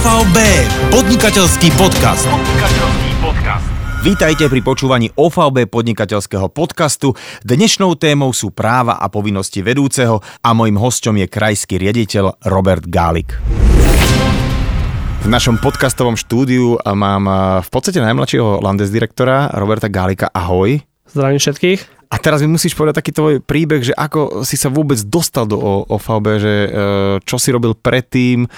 OVB, podnikateľský podcast. Vítajte pri počúvaní OVB podnikateľského podcastu. Dnešnou témou sú práva a povinnosti vedúceho a mojim hosťom je krajský riaditeľ Robert Gálik. V našom podcastovom štúdiu mám v podstate najmladšieho landesdirektora Roberta Gálika. Ahoj. Zdravím všetkých. A teraz mi musíš povedať taký tvoj príbeh, že ako si sa vôbec dostal do OVB, že e, čo si robil predtým,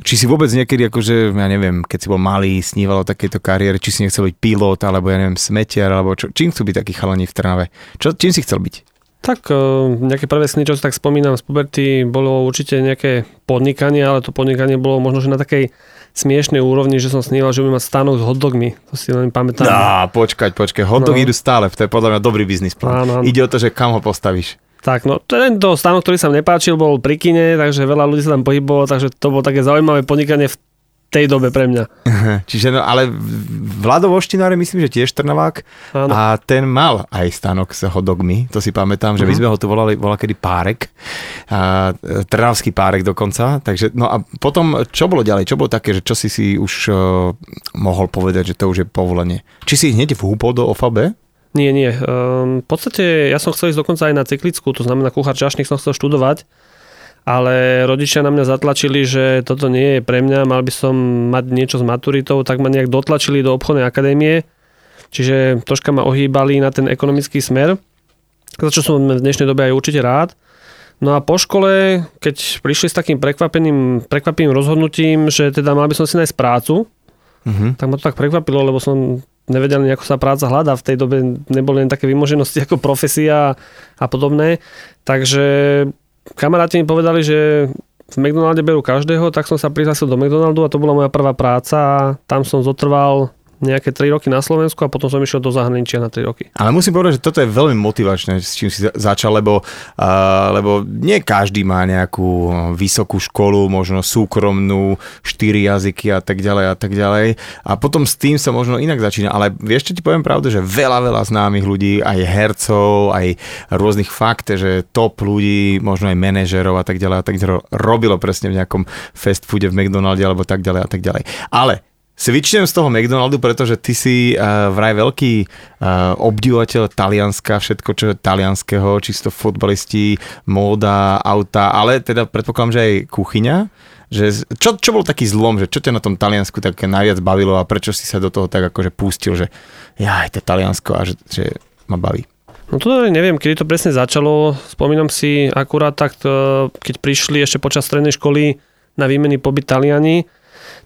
či si vôbec niekedy, akože, ja neviem, keď si bol malý, sníval o takejto kariére, či si nechcel byť pilot, alebo ja neviem, smetiar, alebo čo, čím chcú byť takí chalani v Trnave? Čo, čím si chcel byť? Tak e, nejaké prvé sny, čo si tak spomínam z puberty, bolo určite nejaké podnikanie, ale to podnikanie bolo možno, že na takej smiešnej úrovni, že som sníval, že budem mať stánok s hotdogmi. To si len pamätám. Á, počkať, počkať. Hotdogy no. idú stále, to je podľa mňa dobrý biznis plán. Áno, áno. Ide o to, že kam ho postavíš. Tak, no ten to stánok, ktorý sa mi nepáčil, bol pri kine, takže veľa ľudí sa tam pohybovalo, takže to bolo také zaujímavé podnikanie v tej dobe pre mňa. Čiže no, ale Vlado Voštináre myslím, že tiež Trnavák ano. a ten mal aj stánok s hodogmi, to si pamätám, že uh-huh. my mhm. sme ho tu volali, volali kedy Párek, a, Trnavský Párek dokonca, takže no a potom čo bolo ďalej, čo bolo také, že čo si si už uh, mohol povedať, že to už je povolenie. Či si hneď vhúpol do OFAB? Nie, nie. Um, v podstate ja som chcel ísť dokonca aj na cyklickú, to znamená kuchár čašník som chcel študovať, ale rodičia na mňa zatlačili, že toto nie je pre mňa, mal by som mať niečo s maturitou, tak ma nejak dotlačili do obchodnej akadémie, čiže troška ma ohýbali na ten ekonomický smer, za čo som v dnešnej dobe aj určite rád. No a po škole, keď prišli s takým prekvapeným, prekvapivým rozhodnutím, že teda mal by som si nájsť prácu, uh-huh. tak ma to tak prekvapilo, lebo som nevedel nejako sa práca hľadá. V tej dobe neboli len také vymoženosti ako profesia a podobné. Takže kamaráti mi povedali, že v McDonalde berú každého, tak som sa prihlásil do McDonaldu a to bola moja prvá práca tam som zotrval nejaké 3 roky na Slovensku a potom som išiel do zahraničia na 3 roky. Ale musím povedať, že toto je veľmi motivačné, s čím si začal, lebo, uh, lebo nie každý má nejakú vysokú školu, možno súkromnú, 4 jazyky a tak ďalej a tak ďalej. A potom s tým sa možno inak začína. Ale vieš, čo ti poviem pravdu, že veľa, veľa známych ľudí, aj hercov, aj rôznych fakt, že top ľudí, možno aj manažerov a tak ďalej a tak ďalej, robilo presne v nejakom fast foode v McDonalde alebo tak ďalej a tak ďalej. Ale Svičnem z toho McDonaldu, pretože ty si uh, vraj veľký uh, obdivovateľ Talianska, všetko čo je talianského, čisto futbalisti, móda, auta, ale teda predpokladám, že aj kuchyňa. Že, čo, čo bol taký zlom, že čo ťa na tom Taliansku tak najviac bavilo a prečo si sa do toho tak akože pustil, že ja aj to Taliansko a že, že ma baví? No to neviem, kedy to presne začalo. Spomínam si akurát tak, keď prišli ešte počas strednej školy na výmeny pobyt Taliani,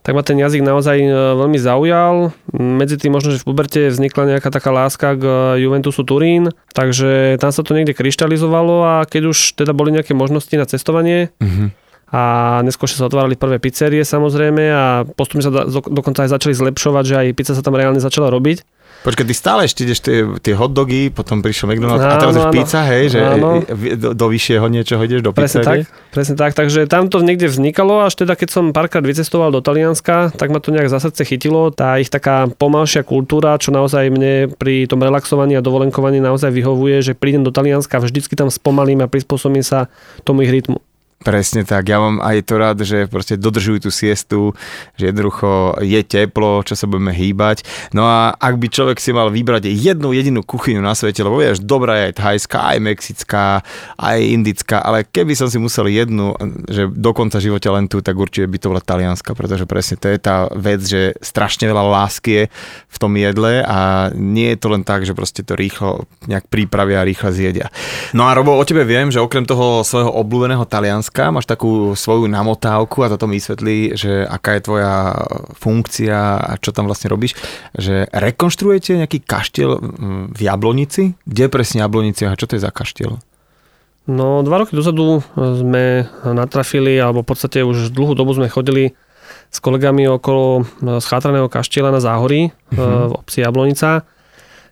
tak ma ten jazyk naozaj e, veľmi zaujal. Medzi tým možno, že v puberte vznikla nejaká taká láska k e, Juventusu Turín, takže tam sa to niekde kryštalizovalo a keď už teda boli nejaké možnosti na cestovanie, mm-hmm. a neskôr sa otvárali prvé pizzerie samozrejme a postupne sa dokonca aj začali zlepšovať, že aj pizza sa tam reálne začala robiť. Počkaj, ty stále ešte ideš tie, tie hotdogy, potom prišiel McDonald's áno, a teraz už pizza, hej, že áno. do, do vyššieho niečoho ideš, do presne tak, presne tak, takže tam to niekde vznikalo, až teda keď som párkrát vycestoval do Talianska, tak ma to nejak za srdce chytilo, tá ich taká pomalšia kultúra, čo naozaj mne pri tom relaxovaní a dovolenkovaní naozaj vyhovuje, že prídem do Talianska, vždycky tam spomalím a prispôsobím sa tomu ich rytmu. Presne tak, ja mám aj to rád, že proste dodržujú tú siestu, že jednoducho je teplo, čo sa budeme hýbať. No a ak by človek si mal vybrať jednu jedinú kuchyňu na svete, lebo vieš, dobrá je aj thajská, aj mexická, aj indická, ale keby som si musel jednu, že do konca života len tu, tak určite by to bola talianska, pretože presne to je tá vec, že strašne veľa lásky je v tom jedle a nie je to len tak, že proste to rýchlo nejak prípravia a rýchlo zjedia. No a Robo, o tebe viem, že okrem toho svojho obľúbeného Talianska Slovenska, máš takú svoju namotávku a to mi vysvetlí, že aká je tvoja funkcia a čo tam vlastne robíš, že rekonštruujete nejaký kaštiel v Jablonici? Kde presne Jablonici a čo to je za kaštiel? No, dva roky dozadu sme natrafili, alebo v podstate už dlhú dobu sme chodili s kolegami okolo schátraného kaštieľa na Záhorí uh-huh. v obci Jablonica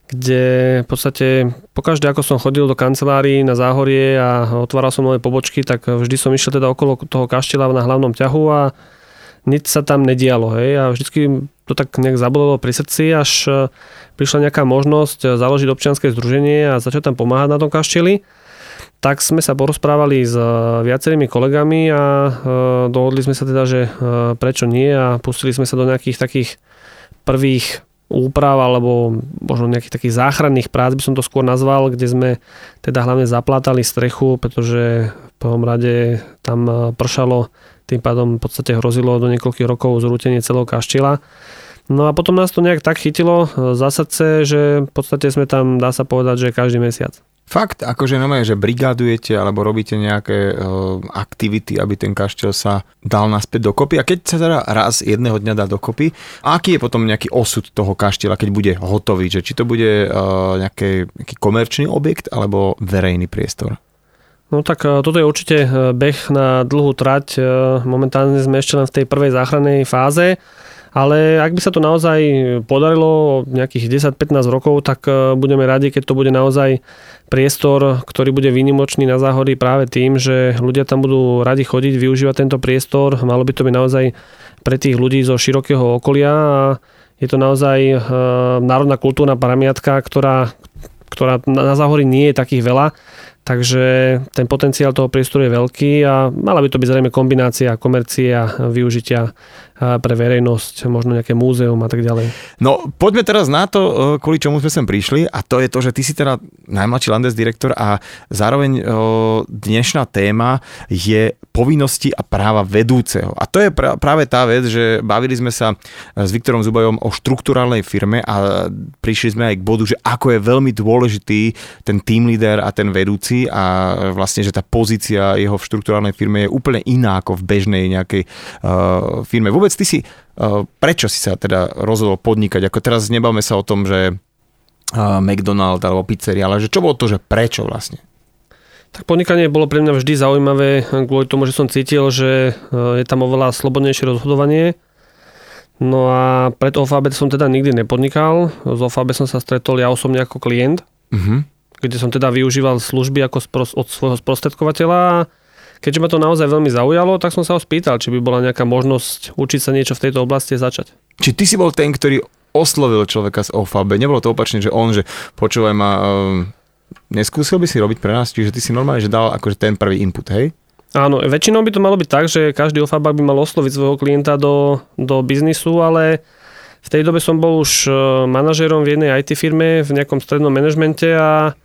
kde v podstate pokaždé, ako som chodil do kancelárií na záhorie a otváral som nové pobočky, tak vždy som išiel teda okolo toho kaštieľa na hlavnom ťahu a nič sa tam nedialo. Hej? A vždycky to tak nejak zabolelo pri srdci, až e, prišla nejaká možnosť založiť občianske združenie a začať tam pomáhať na tom kaštieli. tak sme sa porozprávali s viacerými kolegami a dohodli sme sa teda, že prečo nie a pustili sme sa do nejakých takých prvých úprav alebo možno nejakých takých záchranných prác by som to skôr nazval, kde sme teda hlavne zaplátali strechu, pretože v prvom rade tam e, pršalo, tým pádom v podstate hrozilo do niekoľkých rokov zrútenie celého kaštila. No a potom nás to nejak tak chytilo e, za srdce, že v podstate sme tam, dá sa povedať, že každý mesiac. Fakt, akože no že brigádujete alebo robíte nejaké uh, aktivity, aby ten kaštiel sa dal naspäť dokopy. A keď sa teda raz jedného dňa dá dokopy, aký je potom nejaký osud toho kaštieľa, keď bude hotový? Že či to bude uh, nejaký, nejaký komerčný objekt alebo verejný priestor? No tak uh, toto je určite beh na dlhú trať. Momentálne sme ešte len v tej prvej záchrannej fáze ale ak by sa to naozaj podarilo nejakých 10-15 rokov, tak e, budeme radi, keď to bude naozaj priestor, ktorý bude výnimočný na záhody práve tým, že ľudia tam budú radi chodiť, využívať tento priestor. Malo by to byť naozaj pre tých ľudí zo širokého okolia a je to naozaj e, národná kultúrna pamiatka, ktorá, ktorá na záhory nie je takých veľa Takže ten potenciál toho priestoru je veľký a mala by to byť zrejme kombinácia komercie a využitia pre verejnosť, možno nejaké múzeum a tak ďalej. No poďme teraz na to, e, kvôli čomu sme sem prišli a to je to, že ty si teda najmladší Landes direktor a zároveň e, dnešná téma je povinnosti a práva vedúceho. A to je práve tá vec, že bavili sme sa s Viktorom Zubajom o štruktúrálnej firme a prišli sme aj k bodu, že ako je veľmi dôležitý ten team leader a ten vedúci veci a vlastne, že tá pozícia jeho v štruktúrálnej firme je úplne iná ako v bežnej nejakej uh, firme. Vôbec ty si, uh, prečo si sa teda rozhodol podnikať? Ako teraz nebavme sa o tom, že uh, McDonald alebo pizzeria, ale že čo bolo to, že prečo vlastne? Tak podnikanie bolo pre mňa vždy zaujímavé kvôli tomu, že som cítil, že je tam oveľa slobodnejšie rozhodovanie. No a pred OFAB som teda nikdy nepodnikal. Z OFAB som sa stretol ja osobne ako klient. Uh-huh kde som teda využíval služby ako spros- od svojho sprostredkovateľa. Keďže ma to naozaj veľmi zaujalo, tak som sa ho spýtal, či by bola nejaká možnosť učiť sa niečo v tejto oblasti a začať. Či ty si bol ten, ktorý oslovil človeka z OFAB? Nebolo to opačne, že on, že počúvaj ma, um, neskúsil by si robiť pre nás, čiže ty si normálne, že dal akože ten prvý input, hej? Áno, väčšinou by to malo byť tak, že každý OFAB by mal osloviť svojho klienta do, do biznisu, ale v tej dobe som bol už uh, manažérom v jednej IT firme v nejakom strednom manažmente a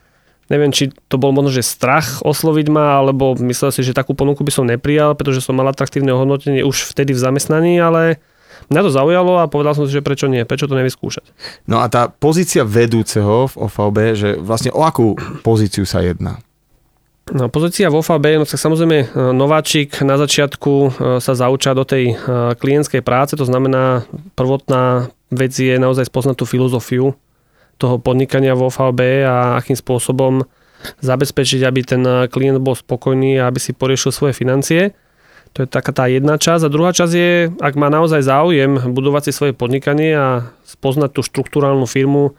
Neviem, či to bol možno, že strach osloviť ma, alebo myslel si, že takú ponuku by som neprijal, pretože som mal atraktívne hodnotenie už vtedy v zamestnaní, ale mňa to zaujalo a povedal som si, že prečo nie, prečo to nevyskúšať. No a tá pozícia vedúceho v OVB, že vlastne o akú pozíciu sa jedná? No, pozícia v OFAB, no tak samozrejme e, nováčik na začiatku e, sa zauča do tej e, klientskej práce, to znamená prvotná vec je naozaj spoznať tú filozofiu toho podnikania vo VB a akým spôsobom zabezpečiť, aby ten klient bol spokojný a aby si poriešil svoje financie. To je taká tá jedna časť. A druhá časť je, ak má naozaj záujem budovať si svoje podnikanie a spoznať tú štruktúrálnu firmu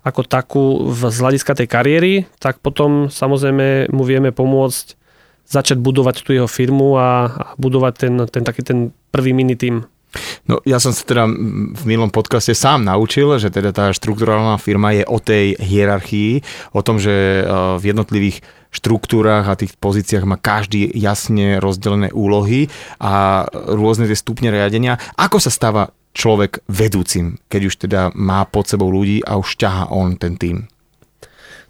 ako takú z hľadiska tej kariéry, tak potom samozrejme mu vieme pomôcť začať budovať tú jeho firmu a, a budovať ten, ten taký ten prvý mini tým. No ja som sa teda v minulom podcaste sám naučil, že teda tá štruktúrálna firma je o tej hierarchii, o tom, že e, v jednotlivých štruktúrach a tých pozíciách má každý jasne rozdelené úlohy a rôzne tie stupne riadenia. Ako sa stáva človek vedúcim, keď už teda má pod sebou ľudí a už ťaha on ten tým?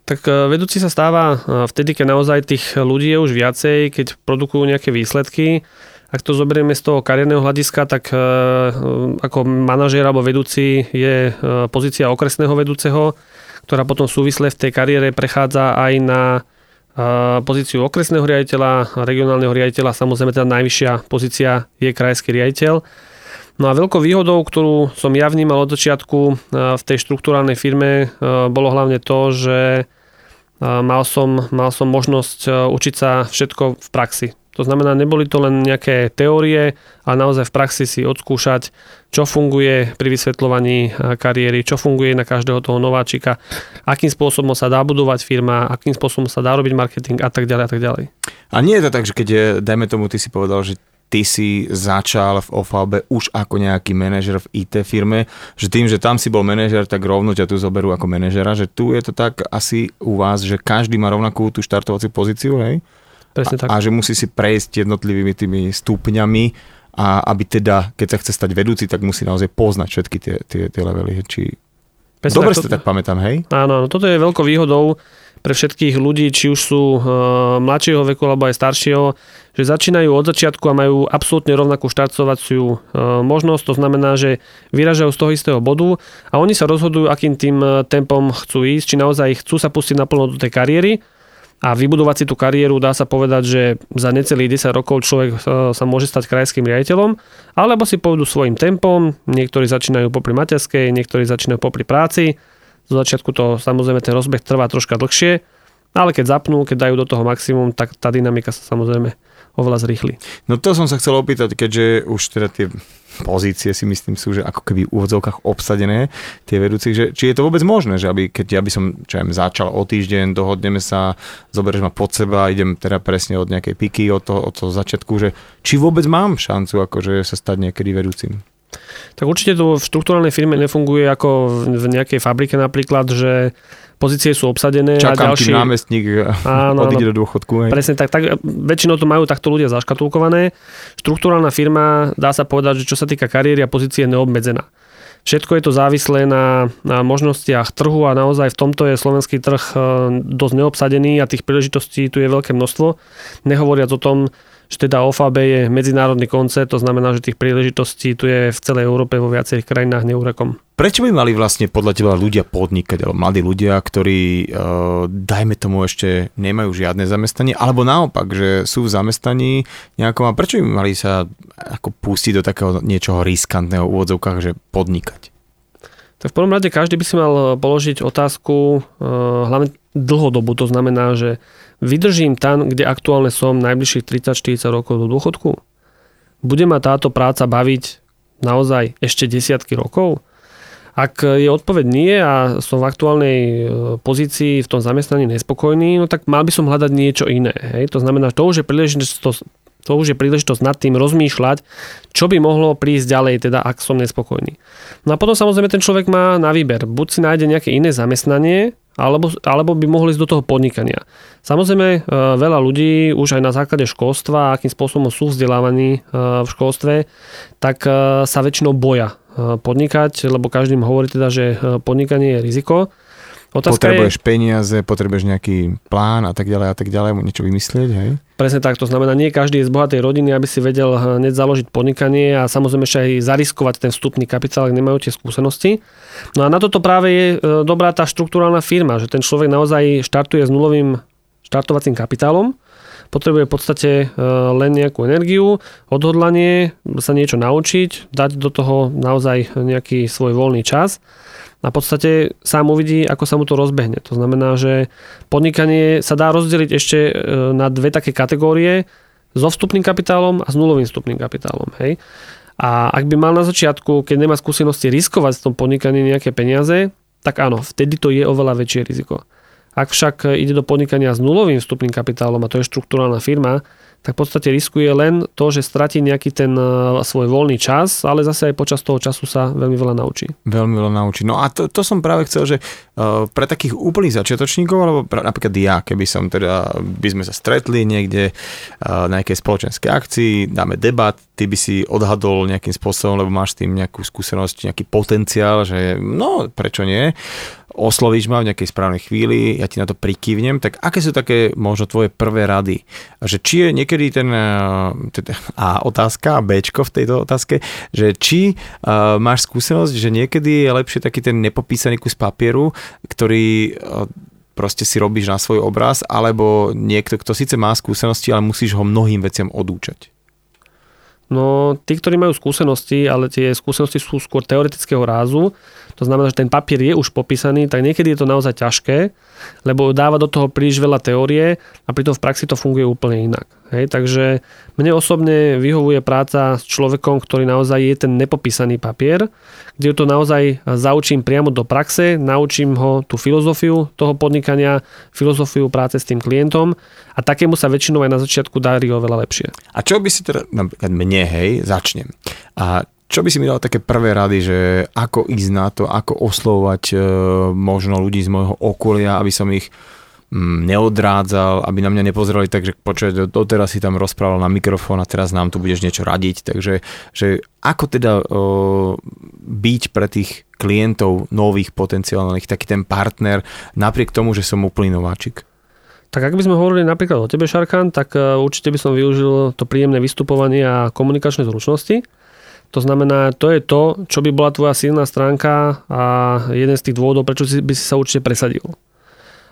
Tak e, vedúci sa stáva e, vtedy, keď naozaj tých ľudí je už viacej, keď produkujú nejaké výsledky ak to zoberieme z toho kariérneho hľadiska, tak e, ako manažér alebo vedúci je e, pozícia okresného vedúceho, ktorá potom súvisle v tej kariére prechádza aj na e, pozíciu okresného riaditeľa, regionálneho riaditeľa, samozrejme teda najvyššia pozícia je krajský riaditeľ. No a veľkou výhodou, ktorú som ja vnímal od začiatku v tej štruktúrálnej firme, bolo hlavne to, že mal som, mal som možnosť učiť sa všetko v praxi. To znamená, neboli to len nejaké teórie, ale naozaj v praxi si odskúšať, čo funguje pri vysvetľovaní e, kariéry, čo funguje na každého toho nováčika, akým spôsobom sa dá budovať firma, akým spôsobom sa dá robiť marketing a tak ďalej a tak ďalej. A nie je to tak, že keď je, dajme tomu, ty si povedal, že ty si začal v OVB už ako nejaký manažer v IT firme, že tým, že tam si bol manažer, tak rovno ťa tu zoberú ako manažera, že tu je to tak asi u vás, že každý má rovnakú tú štartovaciu pozíciu, hej? Presne tak. A, a že musí si prejsť jednotlivými tými stupňami a aby teda, keď sa chce stať vedúci, tak musí naozaj poznať všetky tie, tie, tie levely. Či... Presne Dobre tak, to... tak pamätám, hej? Áno, toto je veľkou výhodou pre všetkých ľudí, či už sú uh, mladšieho veku alebo aj staršieho, že začínajú od začiatku a majú absolútne rovnakú štartovaciu uh, možnosť. To znamená, že vyražajú z toho istého bodu a oni sa rozhodujú, akým tým tempom chcú ísť, či naozaj chcú sa pustiť naplno do tej kariéry a vybudovať si tú kariéru, dá sa povedať, že za necelých 10 rokov človek sa môže stať krajským riaditeľom, alebo si pôjdu svojim tempom, niektorí začínajú popri materskej, niektorí začínajú popri práci, zo začiatku to samozrejme ten rozbeh trvá troška dlhšie, ale keď zapnú, keď dajú do toho maximum, tak tá dynamika sa samozrejme oveľa zrýchli. No to som sa chcel opýtať, keďže už teda tie pozície si myslím sú, že ako keby v úvodzovkách obsadené tie vedúci, že či je to vôbec možné, že aby, keď ja by som čo ja začal o týždeň, dohodneme sa, zoberieš ma pod seba, idem teda presne od nejakej piky, od toho, od toho začiatku, že či vôbec mám šancu akože sa stať niekedy vedúcim? Tak určite to v štruktúralnej firme nefunguje ako v nejakej fabrike napríklad, že pozície sú obsadené Čakám, a ďalší... námestník áno, odíde do dôchodku. Hej. Presne tak, tak. Väčšinou to majú takto ľudia zaškatulkované. Štruktúrálna firma, dá sa povedať, že čo sa týka kariéry a pozície je neobmedzená. Všetko je to závislé na, na možnostiach trhu a naozaj v tomto je slovenský trh e, dosť neobsadený a tých príležitostí tu je veľké množstvo. Nehovoriac o tom, že teda OFAB je medzinárodný koncert, to znamená, že tých príležitostí tu je v celej Európe vo viacerých krajinách neúrekom. Prečo by mali vlastne podľa teba ľudia podnikať, alebo mladí ľudia, ktorí, uh, dajme tomu, ešte nemajú žiadne zamestnanie, alebo naopak, že sú v zamestnaní nejakom a prečo by mali sa ako pustiť do takého niečoho riskantného v úvodzovkách, že podnikať? Tak v prvom rade každý by si mal položiť otázku, uh, hlavne dlhodobu, to znamená, že Vydržím tam, kde aktuálne som najbližších 30-40 rokov do dôchodku? Bude ma táto práca baviť naozaj ešte desiatky rokov? Ak je odpoveď nie a som v aktuálnej e, pozícii v tom zamestnaní nespokojný, no tak mal by som hľadať niečo iné. Hej? To znamená, to už je príležitosť to už je príležitosť nad tým rozmýšľať, čo by mohlo prísť ďalej, teda ak som nespokojný. No a potom samozrejme ten človek má na výber. Buď si nájde nejaké iné zamestnanie, alebo, alebo by mohli ísť do toho podnikania. Samozrejme, e, veľa ľudí už aj na základe školstva, akým spôsobom sú vzdelávaní e, v školstve, tak sa väčšinou boja podnikať, lebo každý im hovorí teda, že podnikanie je riziko. Otázka potrebuješ je, peniaze, potrebuješ nejaký plán a tak ďalej a tak ďalej, niečo vymyslieť, hej? Presne tak, to znamená, nie každý je z bohatej rodiny, aby si vedel hneď založiť podnikanie a samozrejme ešte aj zariskovať ten vstupný kapitál, ak nemajú tie skúsenosti. No a na toto práve je dobrá tá štruktúrálna firma, že ten človek naozaj štartuje s nulovým štartovacím kapitálom, potrebuje v podstate e, len nejakú energiu, odhodlanie, sa niečo naučiť, dať do toho naozaj nejaký svoj voľný čas a podstate sám uvidí, ako sa mu to rozbehne. To znamená, že podnikanie sa dá rozdeliť ešte e, na dve také kategórie, so vstupným kapitálom a s nulovým vstupným kapitálom. Hej? A ak by mal na začiatku, keď nemá skúsenosti, riskovať v tom podnikaní nejaké peniaze, tak áno, vtedy to je oveľa väčšie riziko. Ak však ide do podnikania s nulovým vstupným kapitálom, a to je štruktúrálna firma, tak v podstate riskuje len to, že stratí nejaký ten e, svoj voľný čas, ale zase aj počas toho času sa veľmi veľa naučí. Veľmi veľa naučí. No a to, to som práve chcel, že uh, pre takých úplných začiatočníkov, alebo pra, napríklad ja, keby som teda, by sme sa stretli niekde uh, na nejakej spoločenskej akcii, dáme debat, ty by si odhadol nejakým spôsobom, lebo máš tým nejakú skúsenosť, nejaký potenciál, že no, prečo nie? Oslovíš ma v nejakej správnej chvíli, ja ti na to prikývnem, tak aké sú také možno tvoje prvé rady? Že či je niekedy ten, teda A otázka Bčko v tejto otázke, že či uh, máš skúsenosť, že niekedy je lepšie taký ten nepopísaný kus papieru, ktorý uh, proste si robíš na svoj obraz, alebo niekto, kto síce má skúsenosti, ale musíš ho mnohým veciam odúčať. No, tí, ktorí majú skúsenosti, ale tie skúsenosti sú skôr teoretického rázu, to znamená, že ten papier je už popísaný, tak niekedy je to naozaj ťažké, lebo dáva do toho príliš veľa teórie a pritom v praxi to funguje úplne inak. Hej, takže mne osobne vyhovuje práca s človekom, ktorý naozaj je ten nepopísaný papier, kde to naozaj zaučím priamo do praxe, naučím ho tú filozofiu toho podnikania, filozofiu práce s tým klientom a takému sa väčšinou aj na začiatku darí oveľa lepšie. A čo by si teda, napríklad mne, hej, začnem. A čo by si mi dal také prvé rady, že ako ísť na to, ako oslovovať e, možno ľudí z môjho okolia, aby som ich Mm, neodrádzal, aby na mňa nepozerali tak, že počuť, doteraz si tam rozprával na mikrofón a teraz nám tu budeš niečo radiť. Takže že ako teda o, byť pre tých klientov nových potenciálnych taký ten partner napriek tomu, že som úplný nováčik? Tak ak by sme hovorili napríklad o tebe, Šarkan, tak e, určite by som využil to príjemné vystupovanie a komunikačné zručnosti. To znamená, to je to, čo by bola tvoja silná stránka a jeden z tých dôvodov, prečo by si sa určite presadil.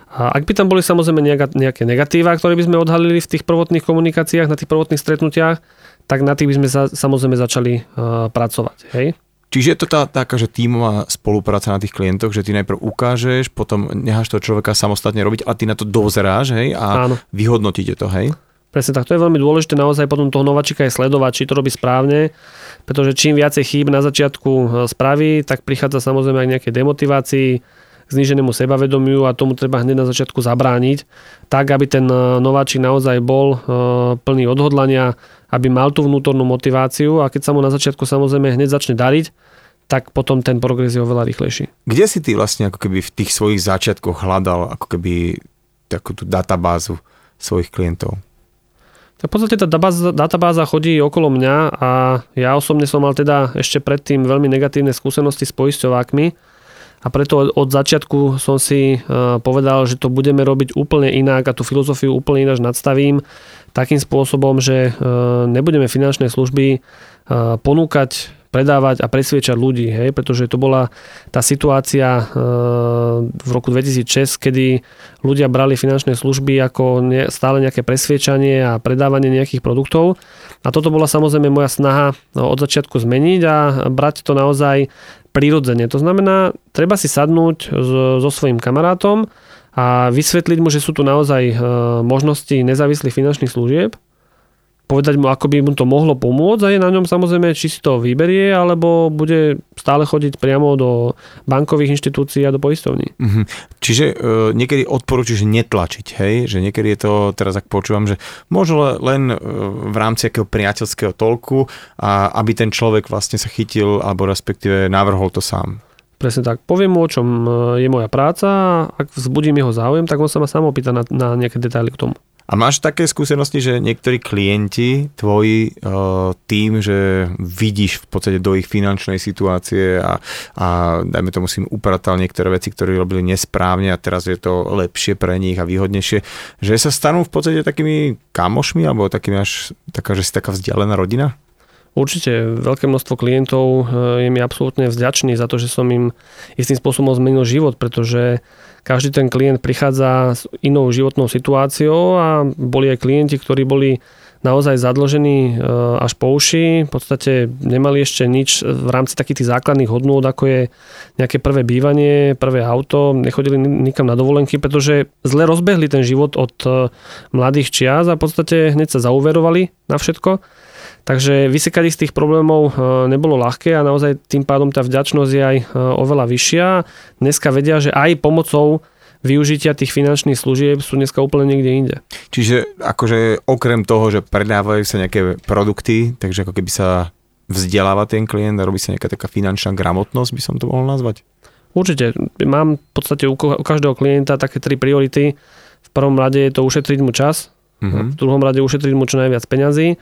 A ak by tam boli samozrejme nejaké negatíva, ktoré by sme odhalili v tých prvotných komunikáciách, na tých prvotných stretnutiach, tak na tých by sme sa samozrejme začali uh, pracovať. Hej? Čiže je to tá taká, že tímová spolupráca na tých klientoch, že ty najprv ukážeš, potom necháš toho človeka samostatne robiť a ty na to dozeráš, hej, a Áno. vyhodnotíte to, hej? Presne tak, to je veľmi dôležité naozaj potom toho nováčika je sledovať, či to robí správne, pretože čím viacej chýb na začiatku e, spraví, tak prichádza samozrejme aj nejaké demotivácii, k zníženému sebavedomiu a tomu treba hneď na začiatku zabrániť, tak aby ten e, nováčik naozaj bol e, plný odhodlania, aby mal tú vnútornú motiváciu a keď sa mu na začiatku samozrejme hneď začne dariť, tak potom ten progres je oveľa rýchlejší. Kde si ty vlastne ako keby v tých svojich začiatkoch hľadal ako keby takú tú databázu svojich klientov? Tak v podstate tá databáza, databáza chodí okolo mňa a ja osobne som mal teda ešte predtým veľmi negatívne skúsenosti s poisťovákmi, a preto od začiatku som si e, povedal, že to budeme robiť úplne inak a tú filozofiu úplne ináč nadstavím takým spôsobom, že e, nebudeme finančné služby e, ponúkať predávať a presviečať ľudí, hej, pretože to bola tá situácia v roku 2006, kedy ľudia brali finančné služby ako stále nejaké presviečanie a predávanie nejakých produktov. A toto bola samozrejme moja snaha od začiatku zmeniť a brať to naozaj prirodzene. To znamená, treba si sadnúť so, so svojím kamarátom a vysvetliť mu, že sú tu naozaj e, možnosti nezávislých finančných služieb povedať mu, ako by mu to mohlo pomôcť a je na ňom samozrejme, či si to vyberie, alebo bude stále chodiť priamo do bankových inštitúcií a do poistovní. Mm-hmm. Čiže e, niekedy odporúčiš netlačiť, hej? Že niekedy je to, teraz ak počúvam, že možno len e, v rámci akého priateľského tolku, a aby ten človek vlastne sa chytil, alebo respektíve navrhol to sám. Presne tak. Poviem mu, o čom e, je moja práca a ak vzbudím jeho záujem, tak on sa ma sám opýta na, na nejaké detaily k tomu. A máš také skúsenosti, že niektorí klienti tvoji uh, tým, že vidíš v podstate do ich finančnej situácie a, a dajme tomu si upratal niektoré veci, ktoré robili nesprávne a teraz je to lepšie pre nich a výhodnejšie, že sa stanú v podstate takými kamošmi alebo takými až taká, že si taká vzdialená rodina? Určite veľké množstvo klientov eh, je mi absolútne vďačný za to, že som im istým spôsobom zmenil život, pretože každý ten klient prichádza s inou životnou situáciou a boli aj klienti, ktorí boli naozaj zadlžení e, až po uši. V podstate nemali ešte nič v rámci takých tých základných hodnôt, ako je nejaké prvé bývanie, prvé auto, nechodili nikam na dovolenky, pretože zle rozbehli ten život od e, mladých čias a v podstate hneď sa zauverovali na všetko. Takže vysekať z tých problémov e, nebolo ľahké a naozaj tým pádom tá vďačnosť je aj e, oveľa vyššia. Dneska vedia, že aj pomocou využitia tých finančných služieb sú dneska úplne niekde inde. Čiže akože okrem toho, že predávajú sa nejaké produkty, takže ako keby sa vzdeláva ten klient a robí sa nejaká taká finančná gramotnosť, by som to mohol nazvať? Určite. Mám v podstate u každého klienta také tri priority. V prvom rade je to ušetriť mu čas, mm-hmm. v druhom rade ušetriť mu čo najviac peňazí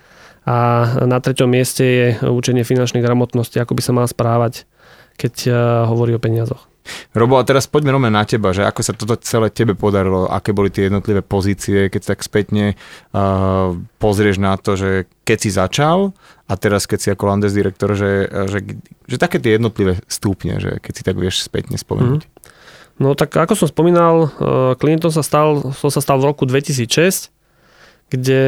a na treťom mieste je učenie finančnej gramotnosti, ako by sa mal správať, keď eh, hovorí o peniazoch. Robo, a teraz poďme rovno na teba, že ako sa toto celé tebe podarilo, aké boli tie jednotlivé pozície, keď tak spätne uh, pozrieš na to, že keď si začal a teraz keď si ako Landes direktor, že, že, že také tie jednotlivé stupne, že keď si tak vieš spätne spomenúť. Mm. No tak ako som spomínal, klientom sa stal, som sa stal v roku 2006, kde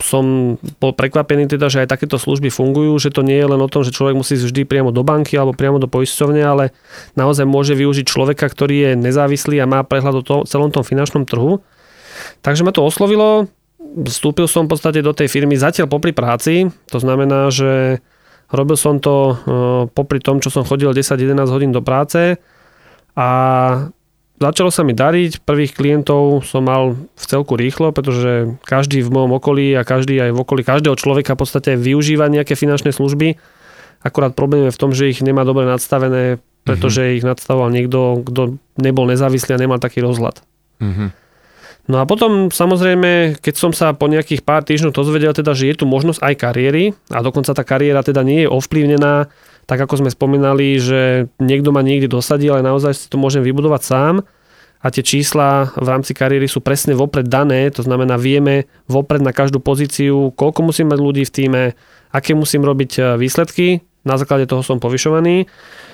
som bol prekvapený teda, že aj takéto služby fungujú, že to nie je len o tom, že človek musí vždy priamo do banky alebo priamo do poisťovne, ale naozaj môže využiť človeka, ktorý je nezávislý a má prehľad o to, celom tom finančnom trhu. Takže ma to oslovilo, vstúpil som v podstate do tej firmy zatiaľ popri práci, to znamená, že robil som to uh, popri tom, čo som chodil 10-11 hodín do práce a začalo sa mi dariť, prvých klientov som mal v celku rýchlo, pretože každý v mojom okolí a každý aj v okolí každého človeka v podstate využíva nejaké finančné služby. Akurát problém je v tom, že ich nemá dobre nadstavené, pretože mm-hmm. ich nadstavoval niekto, kto nebol nezávislý a nemal taký rozhľad. Mm-hmm. No a potom samozrejme, keď som sa po nejakých pár týždňoch dozvedel teda, že je tu možnosť aj kariéry a dokonca tá kariéra teda nie je ovplyvnená, tak ako sme spomínali, že niekto ma niekde dosadil, ale naozaj si to môžem vybudovať sám a tie čísla v rámci kariéry sú presne vopred dané, to znamená vieme vopred na každú pozíciu, koľko musím mať ľudí v týme, aké musím robiť e, výsledky, na základe toho som povyšovaný.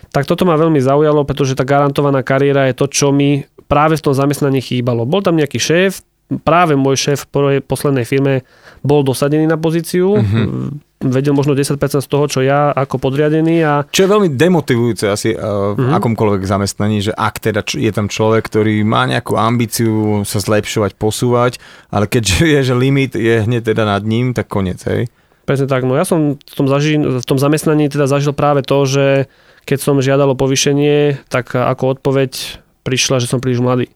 Tak toto ma veľmi zaujalo, pretože tá garantovaná kariéra je to, čo mi práve v tom zamestnaní chýbalo. Bol tam nejaký šéf, práve môj šéf v poslednej firme bol dosadený na pozíciu, mm-hmm. Vedel možno 10% z toho, čo ja ako podriadený. A... Čo je veľmi demotivujúce asi uh, v mm-hmm. akomkoľvek zamestnaní, že ak teda je tam človek, ktorý má nejakú ambíciu sa zlepšovať, posúvať, ale keďže je, že limit je hneď teda nad ním, tak koniec, hej? Presne tak. No ja som v tom, zaži- v tom zamestnaní teda zažil práve to, že keď som žiadal o povýšenie, tak ako odpoveď prišla, že som príliš mladý.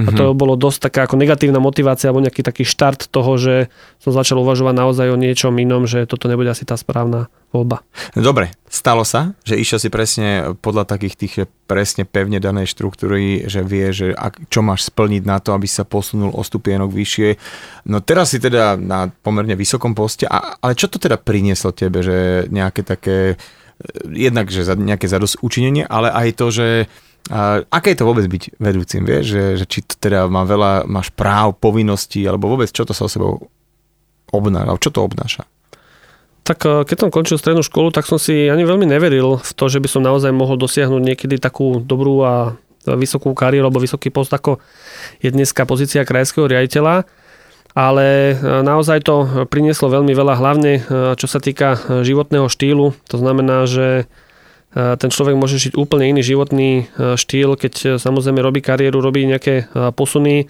Mm-hmm. A to mhm. bolo dosť taká ako negatívna motivácia alebo nejaký taký štart toho, že som začal uvažovať naozaj o niečom inom, že toto nebude asi tá správna voľba. Dobre, stalo sa, že išiel si presne podľa takých tých presne pevne danej štruktúry, že vie, že ak, čo máš splniť na to, aby sa posunul o stupienok vyššie. No teraz si teda na pomerne vysokom poste, a, ale čo to teda prinieslo tebe, že nejaké také, jednak, že za nejaké zadosť učinenie, ale aj to, že a aké je to vôbec byť vedúcim, vieš? Že, že či to teda má veľa, máš práv, povinností, alebo vôbec čo to sa o sebou obnáša, čo to obnáša? Tak eh, keď som končil strednú školu, tak som si ani veľmi neveril v to, že by som naozaj mohol dosiahnuť niekedy takú dobrú a vysokú kariéru alebo vysoký post, ako je dneska pozícia krajského riaditeľa. Ale eh, naozaj to prinieslo veľmi veľa, hlavne eh, čo sa týka životného štýlu. To znamená, že ten človek môže žiť úplne iný životný e, štýl, keď e, samozrejme robí kariéru, robí nejaké posuny.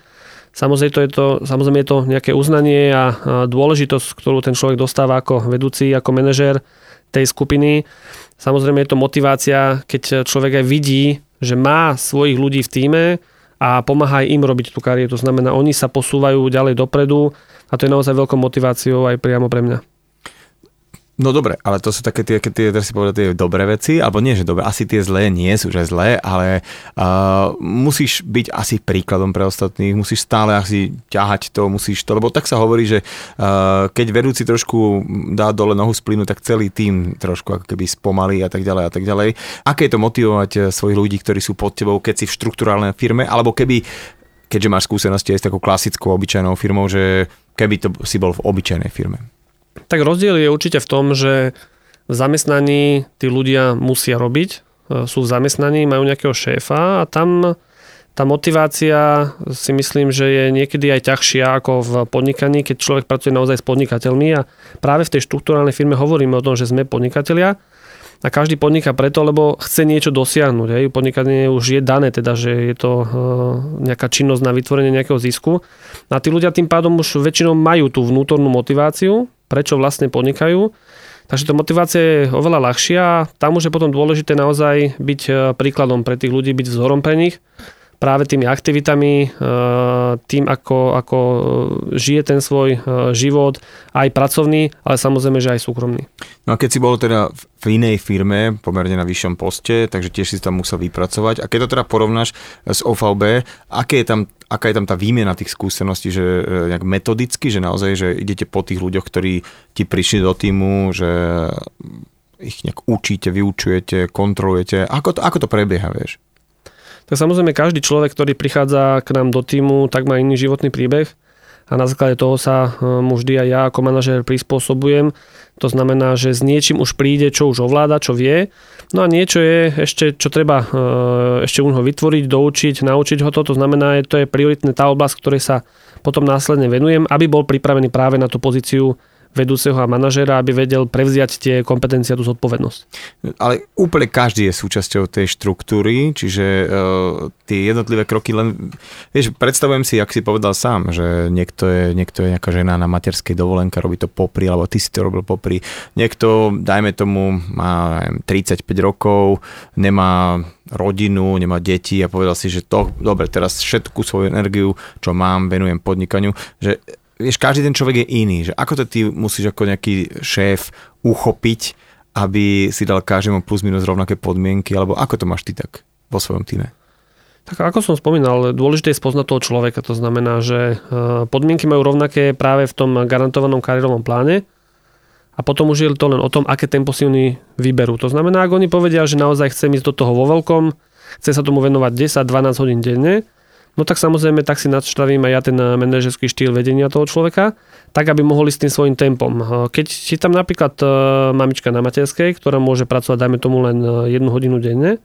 Samozrejme, to je to, samozrejme je to nejaké uznanie a dôležitosť, ktorú ten človek dostáva ako vedúci, ako manažér tej skupiny. Samozrejme je to motivácia, keď človek aj vidí, že má svojich ľudí v týme a pomáha aj im robiť tú kariéru. To znamená, oni sa posúvajú ďalej dopredu a to je naozaj veľkou motiváciou aj priamo pre mňa. No dobre, ale to sú také tie, tie teraz si povedal, tie dobré veci, alebo nie, že dobre, asi tie zlé nie sú, že zlé, ale uh, musíš byť asi príkladom pre ostatných, musíš stále asi ťahať to, musíš to, lebo tak sa hovorí, že uh, keď vedúci trošku dá dole nohu z plynu, tak celý tým trošku ako keby spomalí a tak ďalej a tak ďalej. Aké je to motivovať eh, svojich ľudí, ktorí sú pod tebou, keď si v štruktúrálnej firme, alebo keby keďže máš skúsenosti aj s takou klasickou obyčajnou firmou, že keby to si bol v obyčajnej firme. Tak rozdiel je určite v tom, že v zamestnaní tí ľudia musia robiť, e, sú v zamestnaní, majú nejakého šéfa a tam tá motivácia si myslím, že je niekedy aj ťažšia ako v podnikaní, keď človek pracuje naozaj s podnikateľmi. A práve v tej štruktúrálnej firme hovoríme o tom, že sme podnikatelia a každý podniká preto, lebo chce niečo dosiahnuť. Hej. Podnikanie už je dané, teda, že je to e, nejaká činnosť na vytvorenie nejakého zisku. A tí ľudia tým pádom už väčšinou majú tú vnútornú motiváciu, prečo vlastne podnikajú. Takže tá motivácia je oveľa ľahšia. Tam už je potom dôležité naozaj byť e, príkladom pre tých ľudí, byť vzorom pre nich práve tými aktivitami, e, tým, ako, ako žije ten svoj e, život, aj pracovný, ale samozrejme, že aj súkromný. No a keď si bol teda v inej firme, pomerne na vyššom poste, takže tiež si tam musel vypracovať. A keď to teda porovnáš s OVB, aké je tam, aká je tam tá výmena tých skúseností, že e, nejak metodicky, že naozaj, že idete po tých ľuďoch, ktorí ti prišli do týmu, že ich nejak učíte, vyučujete, kontrolujete. Ako to, ako to prebieha, vieš? Tak samozrejme každý človek, ktorý prichádza k nám do týmu, tak má iný životný príbeh a na základe toho sa e, mu vždy aj ja ako manažer prispôsobujem. To znamená, že s niečím už príde, čo už ovláda, čo vie. No a niečo je ešte, čo treba e, ešte u ho vytvoriť, doučiť, naučiť ho to. To znamená, že to je prioritne tá oblasť, ktorej sa potom následne venujem, aby bol pripravený práve na tú pozíciu vedúceho a manažera, aby vedel prevziať tie kompetencie a tú zodpovednosť. Ale úplne každý je súčasťou tej štruktúry, čiže uh, tie jednotlivé kroky len, vieš, predstavujem si, ak si povedal sám, že niekto je, niekto je nejaká žena na materskej dovolenke, robí to popri, alebo ty si to robil popri. Niekto, dajme tomu, má 35 rokov, nemá rodinu, nemá deti a povedal si, že to, dobre, teraz všetku svoju energiu, čo mám, venujem podnikaniu, že vieš, každý ten človek je iný, že ako to ty musíš ako nejaký šéf uchopiť, aby si dal každému plus minus rovnaké podmienky, alebo ako to máš ty tak vo svojom týme? Tak ako som spomínal, dôležité je spoznať toho človeka. To znamená, že e, podmienky majú rovnaké práve v tom garantovanom kariérovom pláne a potom už je to len o tom, aké tempo si oni vyberú. To znamená, ak oni povedia, že naozaj chcem ísť do toho vo veľkom, chce sa tomu venovať 10-12 hodín denne, no tak samozrejme tak si nadštravím aj ja ten eh, manažerský štýl vedenia toho človeka, tak aby mohli s tým svojim tempom. Eh, keď si tam napríklad eh, mamička na materskej, ktorá môže pracovať, dajme tomu len jednu hodinu denne,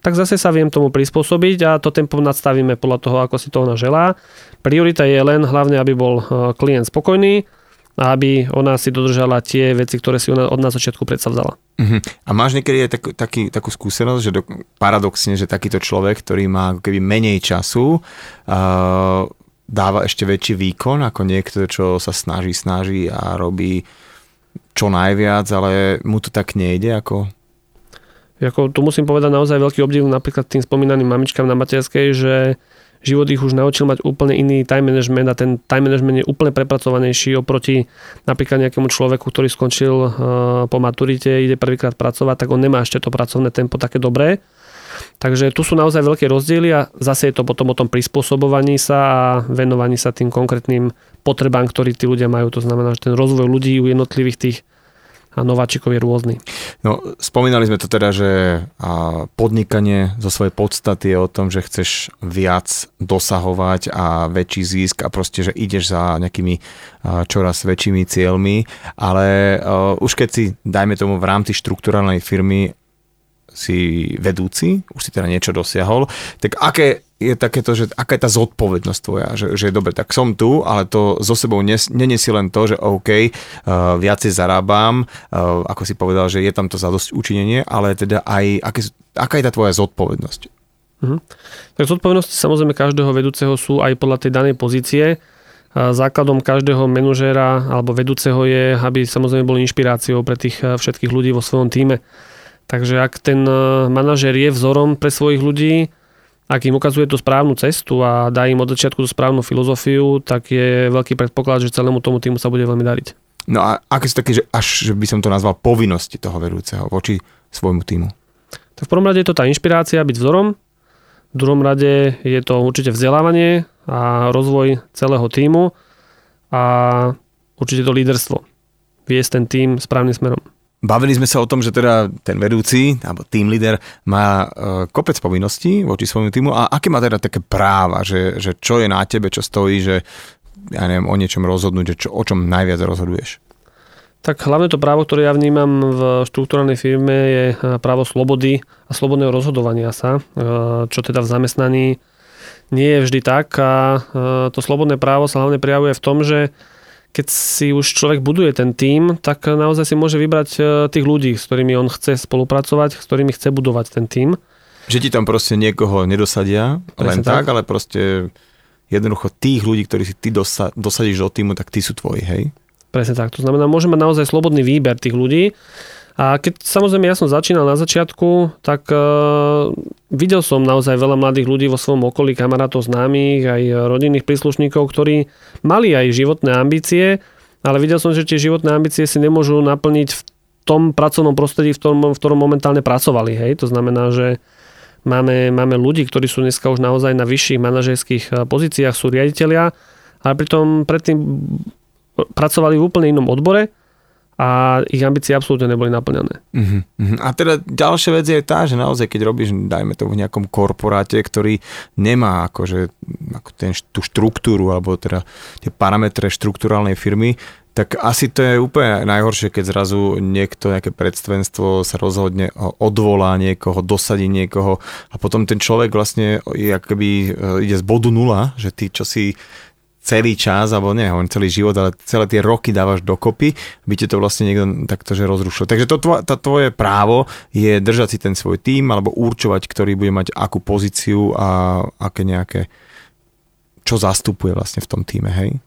tak zase sa viem tomu prispôsobiť a to tempo nadstavíme podľa toho, ako si to ona želá. Priorita je len hlavne, aby bol klient spokojný, a aby ona si dodržala tie veci, ktoré si ona od nás začiatku predsavzala. Uh-huh. A máš niekedy aj tak, taký, takú skúsenosť, že do, paradoxne, že takýto človek, ktorý má keby menej času, uh, dáva ešte väčší výkon ako niekto, čo sa snaží, snaží a robí čo najviac, ale mu to tak nejde ako Jako, tu musím povedať naozaj veľký obdiv napríklad tým spomínaným mamičkám na materskej, že život ich už naučil mať úplne iný time management a ten time management je úplne prepracovanejší oproti napríklad nejakému človeku, ktorý skončil uh, po maturite, ide prvýkrát pracovať, tak on nemá ešte to pracovné tempo také dobré. Takže tu sú naozaj veľké rozdiely a zase je to potom o tom prispôsobovaní sa a venovaní sa tým konkrétnym potrebám, ktorý tí ľudia majú. To znamená, že ten rozvoj ľudí u jednotlivých tých nováčikov je rôzny. No, spomínali sme to teda, že podnikanie zo svojej podstaty je o tom, že chceš viac dosahovať a väčší zisk a proste, že ideš za nejakými čoraz väčšími cieľmi, ale už keď si, dajme tomu, v rámci štruktúralnej firmy si vedúci, už si teda niečo dosiahol, tak aké je takéto, že aká je tá zodpovednosť tvoja, že, že dobre, tak som tu, ale to so sebou nes, nenesie len to, že OK, uh, viacej zarábam, uh, ako si povedal, že je tam to zadosť učinenie, ale teda aj, aké, aká je tá tvoja zodpovednosť? Mhm. Tak zodpovednosti samozrejme každého vedúceho sú aj podľa tej danej pozície. Základom každého manažéra alebo vedúceho je, aby samozrejme bol inšpiráciou pre tých všetkých ľudí vo svojom týme. Takže ak ten manažer je vzorom pre svojich ľudí, ak im ukazuje tú správnu cestu a dá im od začiatku tú správnu filozofiu, tak je veľký predpoklad, že celému tomu týmu sa bude veľmi dariť. No a aké sú také, že až by som to nazval povinnosti toho vedúceho voči svojmu týmu? Tak v prvom rade je to tá inšpirácia byť vzorom, v druhom rade je to určite vzdelávanie a rozvoj celého týmu a určite to líderstvo. Viesť ten tým správnym smerom. Bavili sme sa o tom, že teda ten vedúci alebo team leader má uh, kopec povinností voči svojmu týmu. A aké má teda také práva, že, že čo je na tebe, čo stojí, že ja neviem, o niečom rozhodnúť, že čo, o čom najviac rozhoduješ? Tak hlavne to právo, ktoré ja vnímam v štruktúrnej firme je e, právo slobody a slobodného rozhodovania sa, e, čo teda v zamestnaní nie je vždy tak. A to slobodné právo sa hlavne prijavuje v tom, že keď si už človek buduje ten tím, tak naozaj si môže vybrať e, tých ľudí, s ktorými on chce spolupracovať, s ktorými chce budovať ten tím. Že ti tam proste niekoho nedosadia, Presne len tak, tak, ale proste jednoducho tých ľudí, ktorí si ty dosa- dosadíš do týmu, tak tí sú tvoji, hej? Presne tak. To znamená, môže mať naozaj slobodný výber tých ľudí a keď samozrejme ja som začínal na začiatku, tak uh, videl som naozaj veľa mladých ľudí vo svojom okolí, kamarátov, známych, aj rodinných príslušníkov, ktorí mali aj životné ambície, ale videl som, že tie životné ambície si nemôžu naplniť v tom pracovnom prostredí, v ktorom, v ktorom momentálne pracovali. Hej? To znamená, že máme, máme ľudí, ktorí sú dneska už naozaj na vyšších manažerských eh, pozíciách, sú riaditeľia, ale pritom predtým pracovali v úplne inom odbore a ich ambície absolútne neboli naplňané. Uh-huh, uh-huh. A teda ďalšia vec je tá, že naozaj keď robíš, dajme to v nejakom korporáte, ktorý nemá akože ako ten, tú štruktúru alebo teda tie parametre štruktúralnej firmy, tak asi to je úplne najhoršie, keď zrazu niekto, nejaké predstavenstvo sa rozhodne, odvolá niekoho, dosadí niekoho a potom ten človek vlastne je, akoby e, ide z bodu nula, že ty, čo si celý čas, alebo nie, hovorím celý život, ale celé tie roky dávaš dokopy, by ti to vlastne niekto takto že rozrušil. Takže to tvoje, to tvoje právo je držať si ten svoj tým alebo určovať, ktorý bude mať akú pozíciu a aké nejaké, čo zastupuje vlastne v tom týme, hej?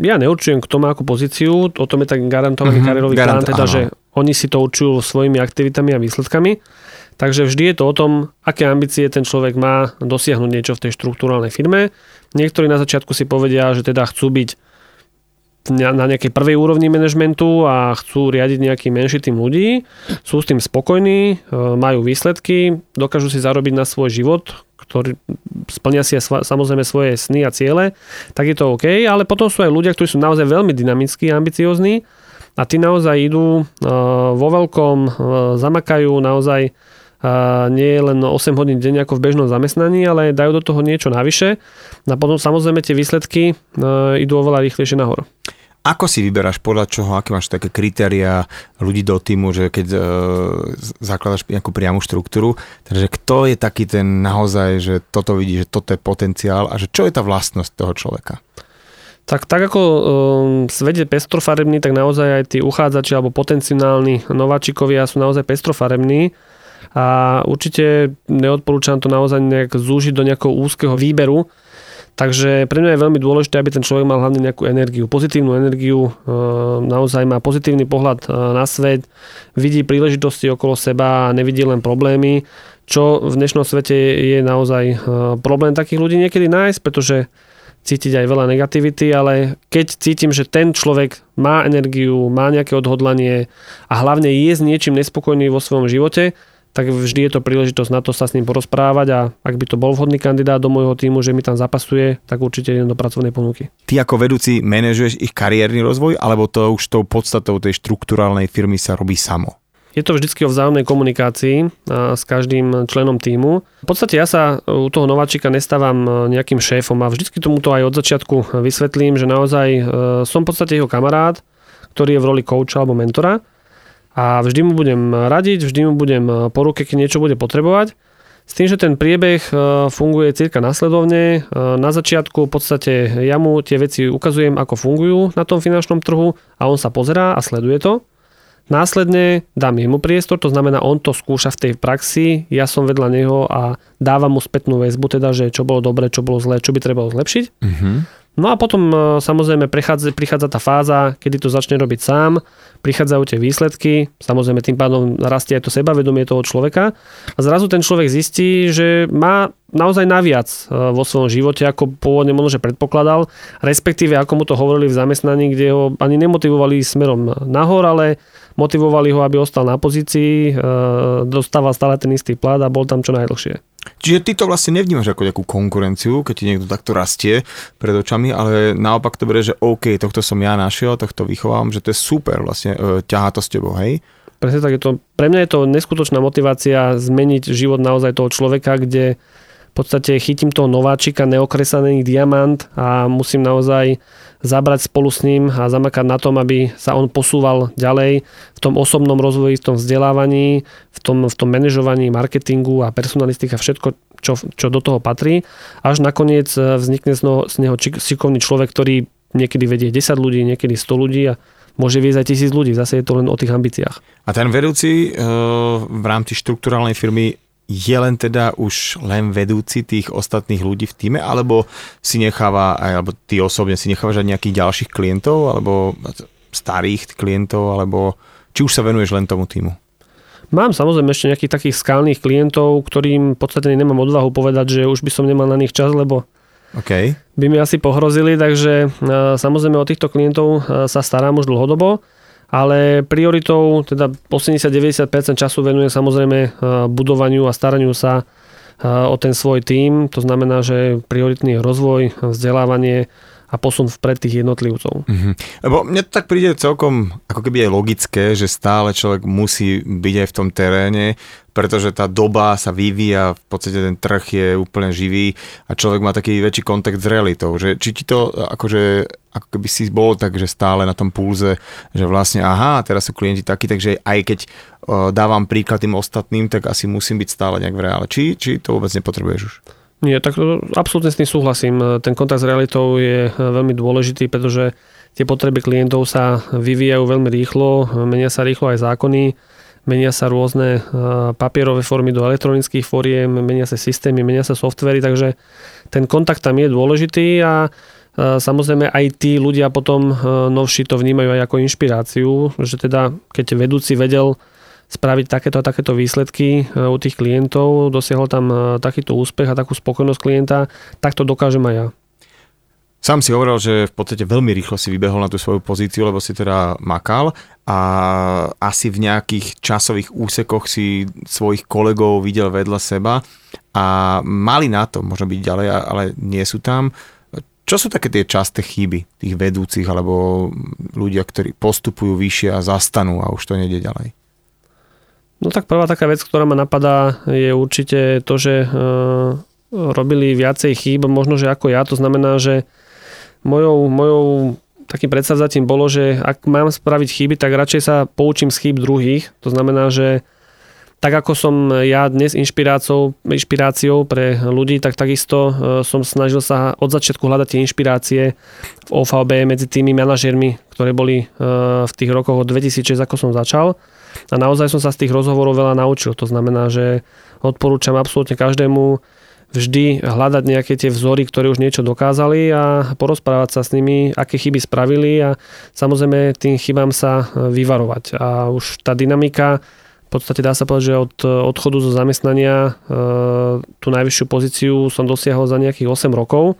Ja neurčujem, kto má akú pozíciu, o tom je tak garantovaný mm-hmm, kariérový Garant, plán, teda, áno. že oni si to určujú svojimi aktivitami a výsledkami. Takže vždy je to o tom, aké ambície ten človek má dosiahnuť niečo v tej štruktúralnej firme. Niektorí na začiatku si povedia, že teda chcú byť na nejakej prvej úrovni manažmentu a chcú riadiť nejaký menší tým ľudí, sú s tým spokojní, e, majú výsledky, dokážu si zarobiť na svoj život, ktorý splnia si samozrejme svoje sny a ciele, tak je to OK, ale potom sú aj ľudia, ktorí sú naozaj veľmi dynamickí ambiciozní a tí naozaj idú e, vo veľkom, e, zamakajú naozaj nie je len 8 hodín deň ako v bežnom zamestnaní, ale dajú do toho niečo navyše a potom samozrejme tie výsledky e, idú oveľa rýchlejšie nahor. Ako si vyberáš podľa čoho, aké máš také kritéria ľudí do týmu, že keď e, zakladaš nejakú priamu štruktúru, takže kto je taký ten naozaj, že toto vidí, že toto je potenciál a že čo je tá vlastnosť toho človeka? Tak, tak ako um, svet je pestrofarebný, tak naozaj aj tí uchádzači alebo potenciálni nováčikovia sú naozaj pestrofarební a určite neodporúčam to naozaj nejak zúžiť do nejakého úzkeho výberu. Takže pre mňa je veľmi dôležité, aby ten človek mal hlavne nejakú energiu, pozitívnu energiu, e, naozaj má pozitívny pohľad e, na svet, vidí príležitosti okolo seba a nevidí len problémy, čo v dnešnom svete je naozaj e, problém takých ľudí niekedy nájsť, pretože cítiť aj veľa negativity, ale keď cítim, že ten človek má energiu, má nejaké odhodlanie a hlavne je s niečím nespokojný vo svojom živote, tak vždy je to príležitosť na to sa s ním porozprávať a ak by to bol vhodný kandidát do môjho týmu, že mi tam zapasuje, tak určite idem do pracovnej ponuky. Ty ako vedúci manažuješ ich kariérny rozvoj, alebo to už tou podstatou tej štruktúralnej firmy sa robí samo? Je to vždy o vzájomnej komunikácii s každým členom týmu. V podstate ja sa u toho nováčika nestávam nejakým šéfom a vždy tomu to aj od začiatku vysvetlím, že naozaj e, som v podstate jeho kamarát, ktorý je v roli kouča alebo mentora a vždy mu budem radiť, vždy mu budem po ruke, keď niečo bude potrebovať. S tým, že ten priebeh e, funguje cirka nasledovne. E, na začiatku v podstate ja mu tie veci ukazujem, ako fungujú na tom finančnom trhu a on sa pozerá a sleduje to. Následne dám jemu priestor, to znamená, on to skúša v tej praxi, ja som vedľa neho a dávam mu spätnú väzbu, teda, že čo bolo dobre, čo bolo zlé, čo by trebalo zlepšiť. Mm-hmm. No a potom e, samozrejme prichádza, prichádza tá fáza, kedy to začne robiť sám, prichádzajú tie výsledky, samozrejme tým pádom rastie aj to sebavedomie toho človeka a zrazu ten človek zistí, že má naozaj naviac e, vo svojom živote, ako pôvodne možno, že predpokladal, respektíve ako mu to hovorili v zamestnaní, kde ho ani nemotivovali smerom nahor, ale motivovali ho, aby ostal na pozícii, e, dostával stále ten istý plat a bol tam čo najdlhšie. Čiže ty to vlastne nevnímaš ako nejakú konkurenciu, keď ti niekto takto rastie pred očami, ale naopak to berie, že OK, tohto som ja našiel, tohto vychovám, že to je super vlastne, e, ťahá to s tebou, hej? Presne tak je to. Pre mňa je to neskutočná motivácia zmeniť život naozaj toho človeka, kde v podstate chytím toho nováčika, neokresaný diamant a musím naozaj zabrať spolu s ním a zamakať na tom, aby sa on posúval ďalej v tom osobnom rozvoji, v tom vzdelávaní, v tom, v tom manažovaní, marketingu a personalistika, všetko, čo, čo do toho patrí. Až nakoniec e, vznikne z neho, z neho šikovný človek, ktorý niekedy vedie 10 ľudí, niekedy 100 ľudí a môže viesť aj tisíc ľudí. Zase je to len o tých ambíciách. A ten vedúci e, v rámci štruktúralnej firmy je len teda už len vedúci tých ostatných ľudí v týme, alebo si necháva, alebo ty osobne si nechávaš aj nejakých ďalších klientov, alebo starých klientov, alebo či už sa venuješ len tomu týmu? Mám samozrejme ešte nejakých takých skalných klientov, ktorým v podstate nemám odvahu povedať, že už by som nemal na nich čas, lebo okay. by mi asi pohrozili, takže samozrejme o týchto klientov sa starám už dlhodobo ale prioritou, teda 80-90% času venuje samozrejme e, budovaniu a staraniu sa e, o ten svoj tím. To znamená, že prioritný rozvoj, vzdelávanie a posun vpred tých jednotlivcov. Mm-hmm. Lebo mne to tak príde celkom ako keby je logické, že stále človek musí byť aj v tom teréne, pretože tá doba sa vyvíja, v podstate ten trh je úplne živý a človek má taký väčší kontakt s realitou. Že, či ti to akože, ako keby si bol tak, že stále na tom pulze, že vlastne aha, teraz sú klienti takí, takže aj keď uh, dávam príklad tým ostatným, tak asi musím byť stále nejak v reále. Či, či to vôbec nepotrebuješ už? Nie, tak absolútne s tým súhlasím. Ten kontakt s realitou je veľmi dôležitý, pretože tie potreby klientov sa vyvíjajú veľmi rýchlo, menia sa rýchlo aj zákony, menia sa rôzne papierové formy do elektronických fóriem, menia sa systémy, menia sa softvery, takže ten kontakt tam je dôležitý a Samozrejme aj tí ľudia potom novší to vnímajú aj ako inšpiráciu, že teda keď vedúci vedel spraviť takéto a takéto výsledky u tých klientov, dosiahol tam takýto úspech a takú spokojnosť klienta, tak to dokážem aj ja. Sám si hovoril, že v podstate veľmi rýchlo si vybehol na tú svoju pozíciu, lebo si teda makal a asi v nejakých časových úsekoch si svojich kolegov videl vedľa seba a mali na to možno byť ďalej, ale nie sú tam. Čo sú také tie časté chyby tých vedúcich alebo ľudia, ktorí postupujú vyššie a zastanú a už to nejde ďalej? No tak prvá taká vec, ktorá ma napadá, je určite to, že e, robili viacej chýb, možno, že ako ja. To znamená, že mojou, mojou takým predsavzatím bolo, že ak mám spraviť chyby, tak radšej sa poučím z chýb druhých. To znamená, že tak ako som ja dnes inšpiráciou, inšpiráciou pre ľudí, tak takisto e, som snažil sa od začiatku hľadať tie inšpirácie v OVB medzi tými manažermi, ktoré boli e, v tých rokoch od 2006, ako som začal. A naozaj som sa z tých rozhovorov veľa naučil. To znamená, že odporúčam absolútne každému vždy hľadať nejaké tie vzory, ktoré už niečo dokázali a porozprávať sa s nimi, aké chyby spravili a samozrejme tým chybám sa vyvarovať. A už tá dynamika, v podstate dá sa povedať, že od odchodu zo zamestnania e, tú najvyššiu pozíciu som dosiahol za nejakých 8 rokov.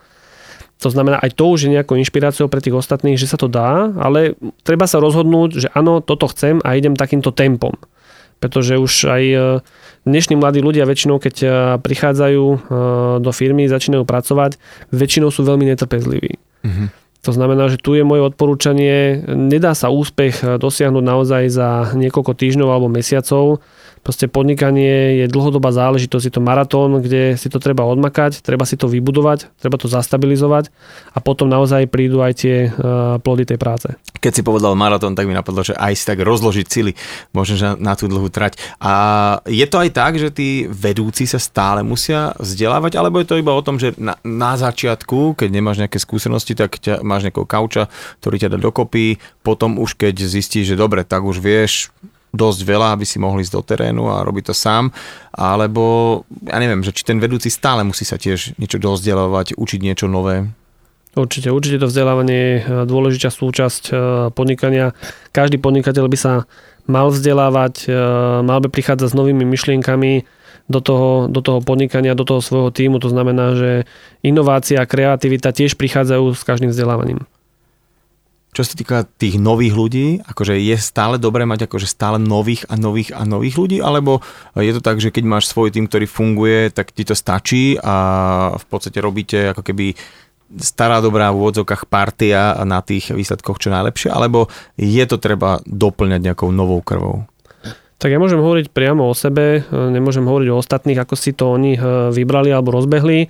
To znamená, aj to už je nejakou inšpiráciou pre tých ostatných, že sa to dá, ale treba sa rozhodnúť, že áno, toto chcem a idem takýmto tempom. Pretože už aj e, dnešní mladí ľudia väčšinou, keď e, prichádzajú e, do firmy, začínajú pracovať, väčšinou sú veľmi netrpezliví. Mm-hmm. To znamená, že tu je moje odporúčanie, nedá sa úspech dosiahnuť naozaj za niekoľko týždňov alebo mesiacov, Proste podnikanie je dlhodobá záležitosť, je to maratón, kde si to treba odmakať, treba si to vybudovať, treba to zastabilizovať a potom naozaj prídu aj tie uh, plody tej práce. Keď si povedal maratón, tak mi napadlo, že aj si tak rozložiť sily, možno na tú dlhú trať. A je to aj tak, že tí vedúci sa stále musia vzdelávať, alebo je to iba o tom, že na, na začiatku, keď nemáš nejaké skúsenosti, tak ťa, máš nejakého kauča, ktorý ťa dá dokopy, potom už keď zistíš, že dobre, tak už vieš, dosť veľa, aby si mohli ísť do terénu a robiť to sám, alebo ja neviem, že či ten vedúci stále musí sa tiež niečo dozdelovať, učiť niečo nové. Určite, určite to vzdelávanie je dôležitá súčasť e, podnikania. Každý podnikateľ by sa mal vzdelávať, e, mal by prichádzať s novými myšlienkami do toho, do toho podnikania, do toho svojho týmu. To znamená, že inovácia a kreativita tiež prichádzajú s každým vzdelávaním čo sa týka tých nových ľudí, akože je stále dobré mať akože stále nových a nových a nových ľudí, alebo je to tak, že keď máš svoj tým, ktorý funguje, tak ti to stačí a v podstate robíte ako keby stará dobrá v úvodzovkách partia na tých výsledkoch čo najlepšie, alebo je to treba doplňať nejakou novou krvou? Tak ja môžem hovoriť priamo o sebe, nemôžem hovoriť o ostatných, ako si to oni eh, vybrali alebo rozbehli.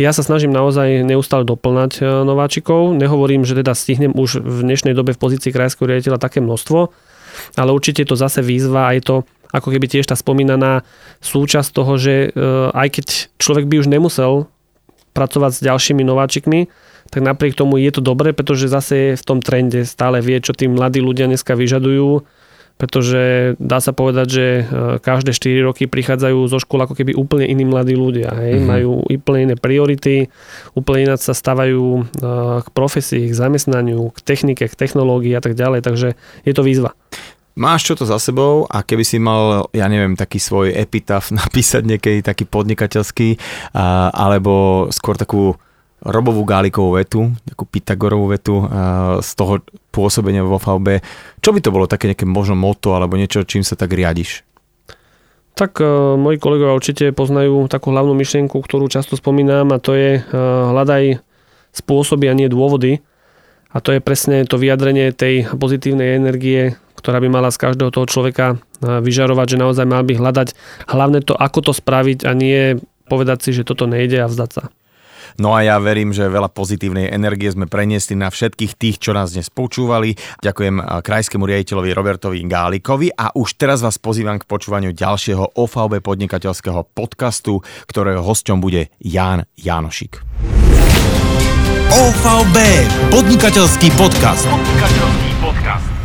Ja sa snažím naozaj neustále doplňať e, nováčikov. Nehovorím, že teda stihnem už v dnešnej dobe v pozícii krajského riaditeľa také množstvo, ale určite je to zase výzva a je to ako keby tiež tá spomínaná súčasť toho, že e, aj keď človek by už nemusel pracovať s ďalšími nováčikmi, tak napriek tomu je to dobré, pretože zase je v tom trende, stále vie, čo tí mladí ľudia dneska vyžadujú pretože dá sa povedať, že e, každé 4 roky prichádzajú zo škôl ako keby úplne iní mladí ľudia. Hej? Mm-hmm. Majú úplne iné priority, úplne ináč sa stávajú e, k profesii, k zamestnaniu, k technike, k technológii a tak ďalej, takže je to výzva. Máš čo to za sebou a keby si mal, ja neviem, taký svoj epitaf napísať niekedy taký podnikateľský, alebo skôr takú Robovú Gálikovú vetu, takú Pythagorovú vetu z toho pôsobenia vo VB. Čo by to bolo také nejaké možno moto alebo niečo, čím sa tak riadiš? Tak uh, moji kolegovia určite poznajú takú hlavnú myšlienku, ktorú často spomínam a to je uh, hľadaj spôsoby a nie dôvody. A to je presne to vyjadrenie tej pozitívnej energie, ktorá by mala z každého toho človeka vyžarovať, že naozaj mal by hľadať hlavne to, ako to spraviť a nie povedať si, že toto nejde a vzdať sa. No a ja verím, že veľa pozitívnej energie sme preniesli na všetkých tých, čo nás dnes počúvali. Ďakujem krajskému riaditeľovi Robertovi Gálikovi a už teraz vás pozývam k počúvaniu ďalšieho OVB podnikateľského podcastu, ktorého hosťom bude Ján Jánošik. OVB, podnikateľský podcast. Podnikateľský podcast.